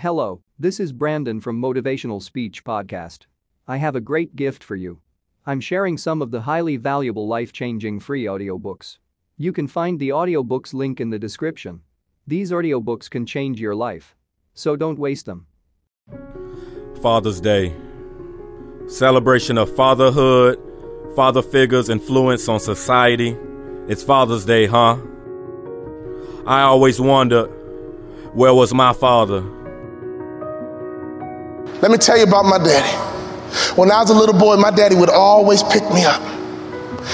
Hello, this is Brandon from Motivational Speech Podcast. I have a great gift for you. I'm sharing some of the highly valuable life changing free audiobooks. You can find the audiobooks link in the description. These audiobooks can change your life. So don't waste them. Father's Day. Celebration of fatherhood, father figures' influence on society. It's Father's Day, huh? I always wondered where was my father? Let me tell you about my daddy. When I was a little boy, my daddy would always pick me up.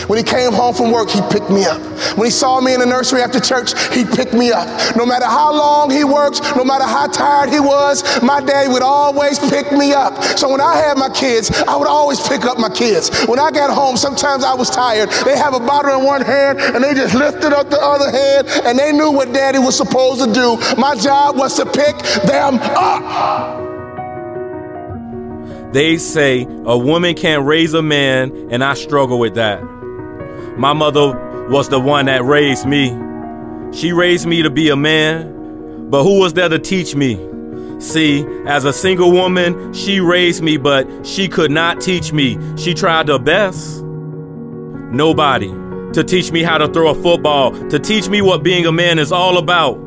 When he came home from work, he picked me up. When he saw me in the nursery after church, he picked me up. No matter how long he worked, no matter how tired he was, my daddy would always pick me up. So when I had my kids, I would always pick up my kids. When I got home, sometimes I was tired. They have a bottle in one hand and they just lifted up the other hand and they knew what daddy was supposed to do. My job was to pick them up. They say a woman can't raise a man, and I struggle with that. My mother was the one that raised me. She raised me to be a man, but who was there to teach me? See, as a single woman, she raised me, but she could not teach me. She tried her best. Nobody to teach me how to throw a football, to teach me what being a man is all about.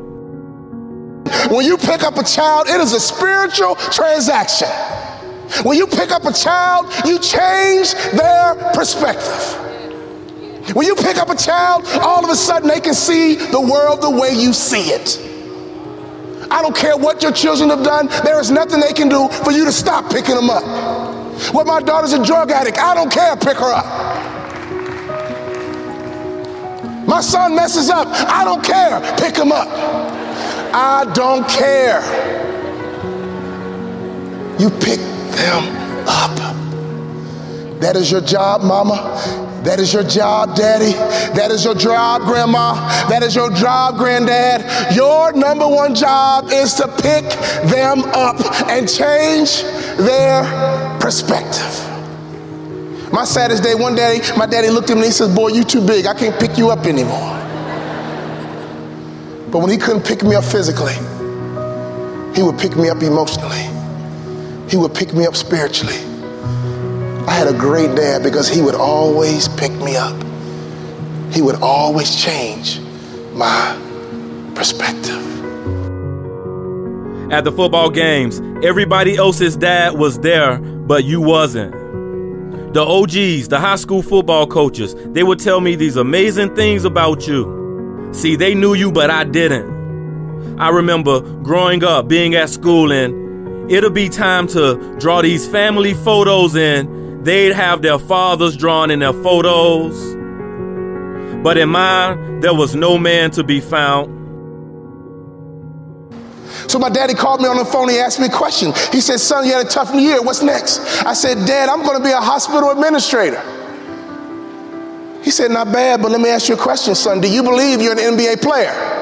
When you pick up a child, it is a spiritual transaction. When you pick up a child, you change their perspective. When you pick up a child, all of a sudden they can see the world the way you see it. I don't care what your children have done, there is nothing they can do for you to stop picking them up. What my daughter's a drug addict, I don't care, pick her up. My son messes up, I don't care, pick him up. I don't care. You pick them up. That is your job, mama. That is your job, daddy. That is your job, grandma. That is your job, granddad. Your number one job is to pick them up and change their perspective. My saddest day, one day, my daddy looked at me and he says, Boy, you too big. I can't pick you up anymore. But when he couldn't pick me up physically, he would pick me up emotionally. He would pick me up spiritually. I had a great dad because he would always pick me up. He would always change my perspective. At the football games, everybody else's dad was there, but you wasn't. The OGs, the high school football coaches, they would tell me these amazing things about you. See, they knew you, but I didn't. I remember growing up, being at school, and it'll be time to draw these family photos in they'd have their fathers drawn in their photos. But in mine, there was no man to be found. So my daddy called me on the phone. He asked me a question. He said, Son, you had a tough year. What's next? I said, Dad, I'm going to be a hospital administrator. He said, Not bad, but let me ask you a question, son. Do you believe you're an NBA player?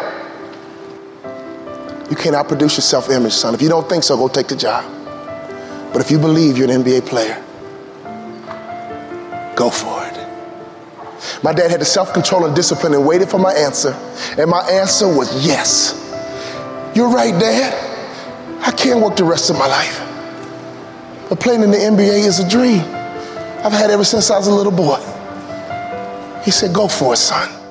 You cannot produce your self image, son. If you don't think so, go take the job. But if you believe you're an NBA player, Go for it. My dad had the self control and discipline and waited for my answer. And my answer was yes. You're right, Dad. I can't work the rest of my life. But playing in the NBA is a dream I've had ever since I was a little boy. He said, Go for it, son.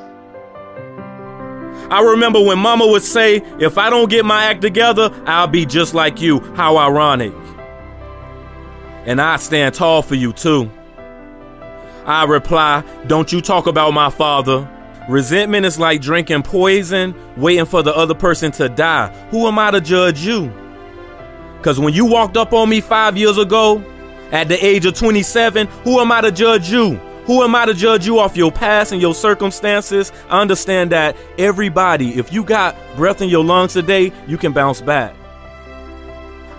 I remember when mama would say, If I don't get my act together, I'll be just like you. How ironic. And I stand tall for you too. I reply, Don't you talk about my father. Resentment is like drinking poison, waiting for the other person to die. Who am I to judge you? Because when you walked up on me five years ago, at the age of 27, who am I to judge you? Who am I to judge you off your past and your circumstances? I understand that everybody, if you got breath in your lungs today, you can bounce back.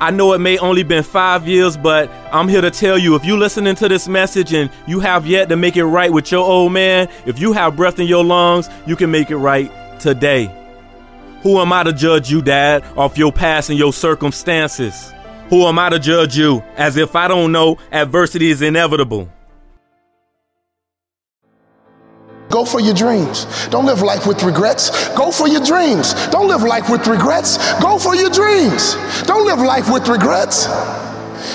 I know it may only been five years, but I'm here to tell you if you listening to this message and you have yet to make it right with your old man, if you have breath in your lungs, you can make it right today. Who am I to judge you, Dad, off your past and your circumstances? Who am I to judge you as if I don't know adversity is inevitable? Go for your dreams. Don't live life with regrets. Go for your dreams. Don't live life with regrets. Go for your dreams. Don't live life with regrets.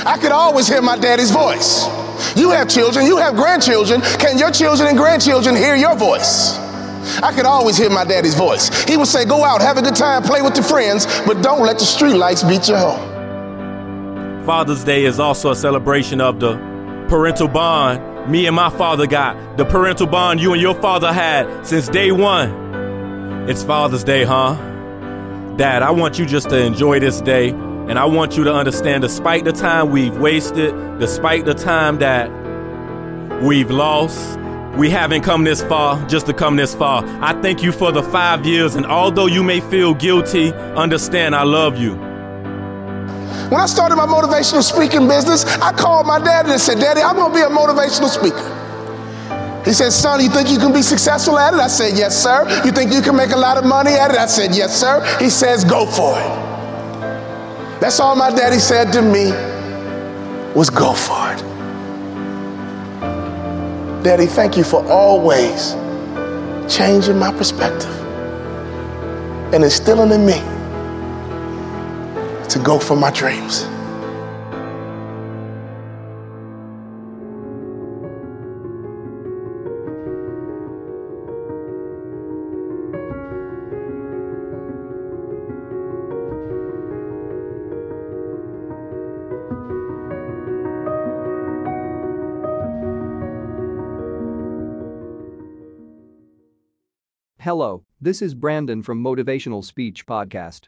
I could always hear my daddy's voice. You have children, you have grandchildren. Can your children and grandchildren hear your voice? I could always hear my daddy's voice. He would say, Go out, have a good time, play with your friends, but don't let the streetlights beat you home. Father's Day is also a celebration of the parental bond me and my father got, the parental bond you and your father had since day one. It's Father's Day, huh? Dad, I want you just to enjoy this day, and I want you to understand despite the time we've wasted, despite the time that we've lost, we haven't come this far just to come this far. I thank you for the five years, and although you may feel guilty, understand I love you. When I started my motivational speaking business, I called my daddy and said, Daddy, I'm going to be a motivational speaker. He said, Son, you think you can be successful at it? I said, Yes, sir. You think you can make a lot of money at it? I said, Yes, sir. He says, Go for it. That's all my daddy said to me was go for it. Daddy, thank you for always changing my perspective and instilling in me to go for my dreams. Hello, this is Brandon from Motivational Speech Podcast.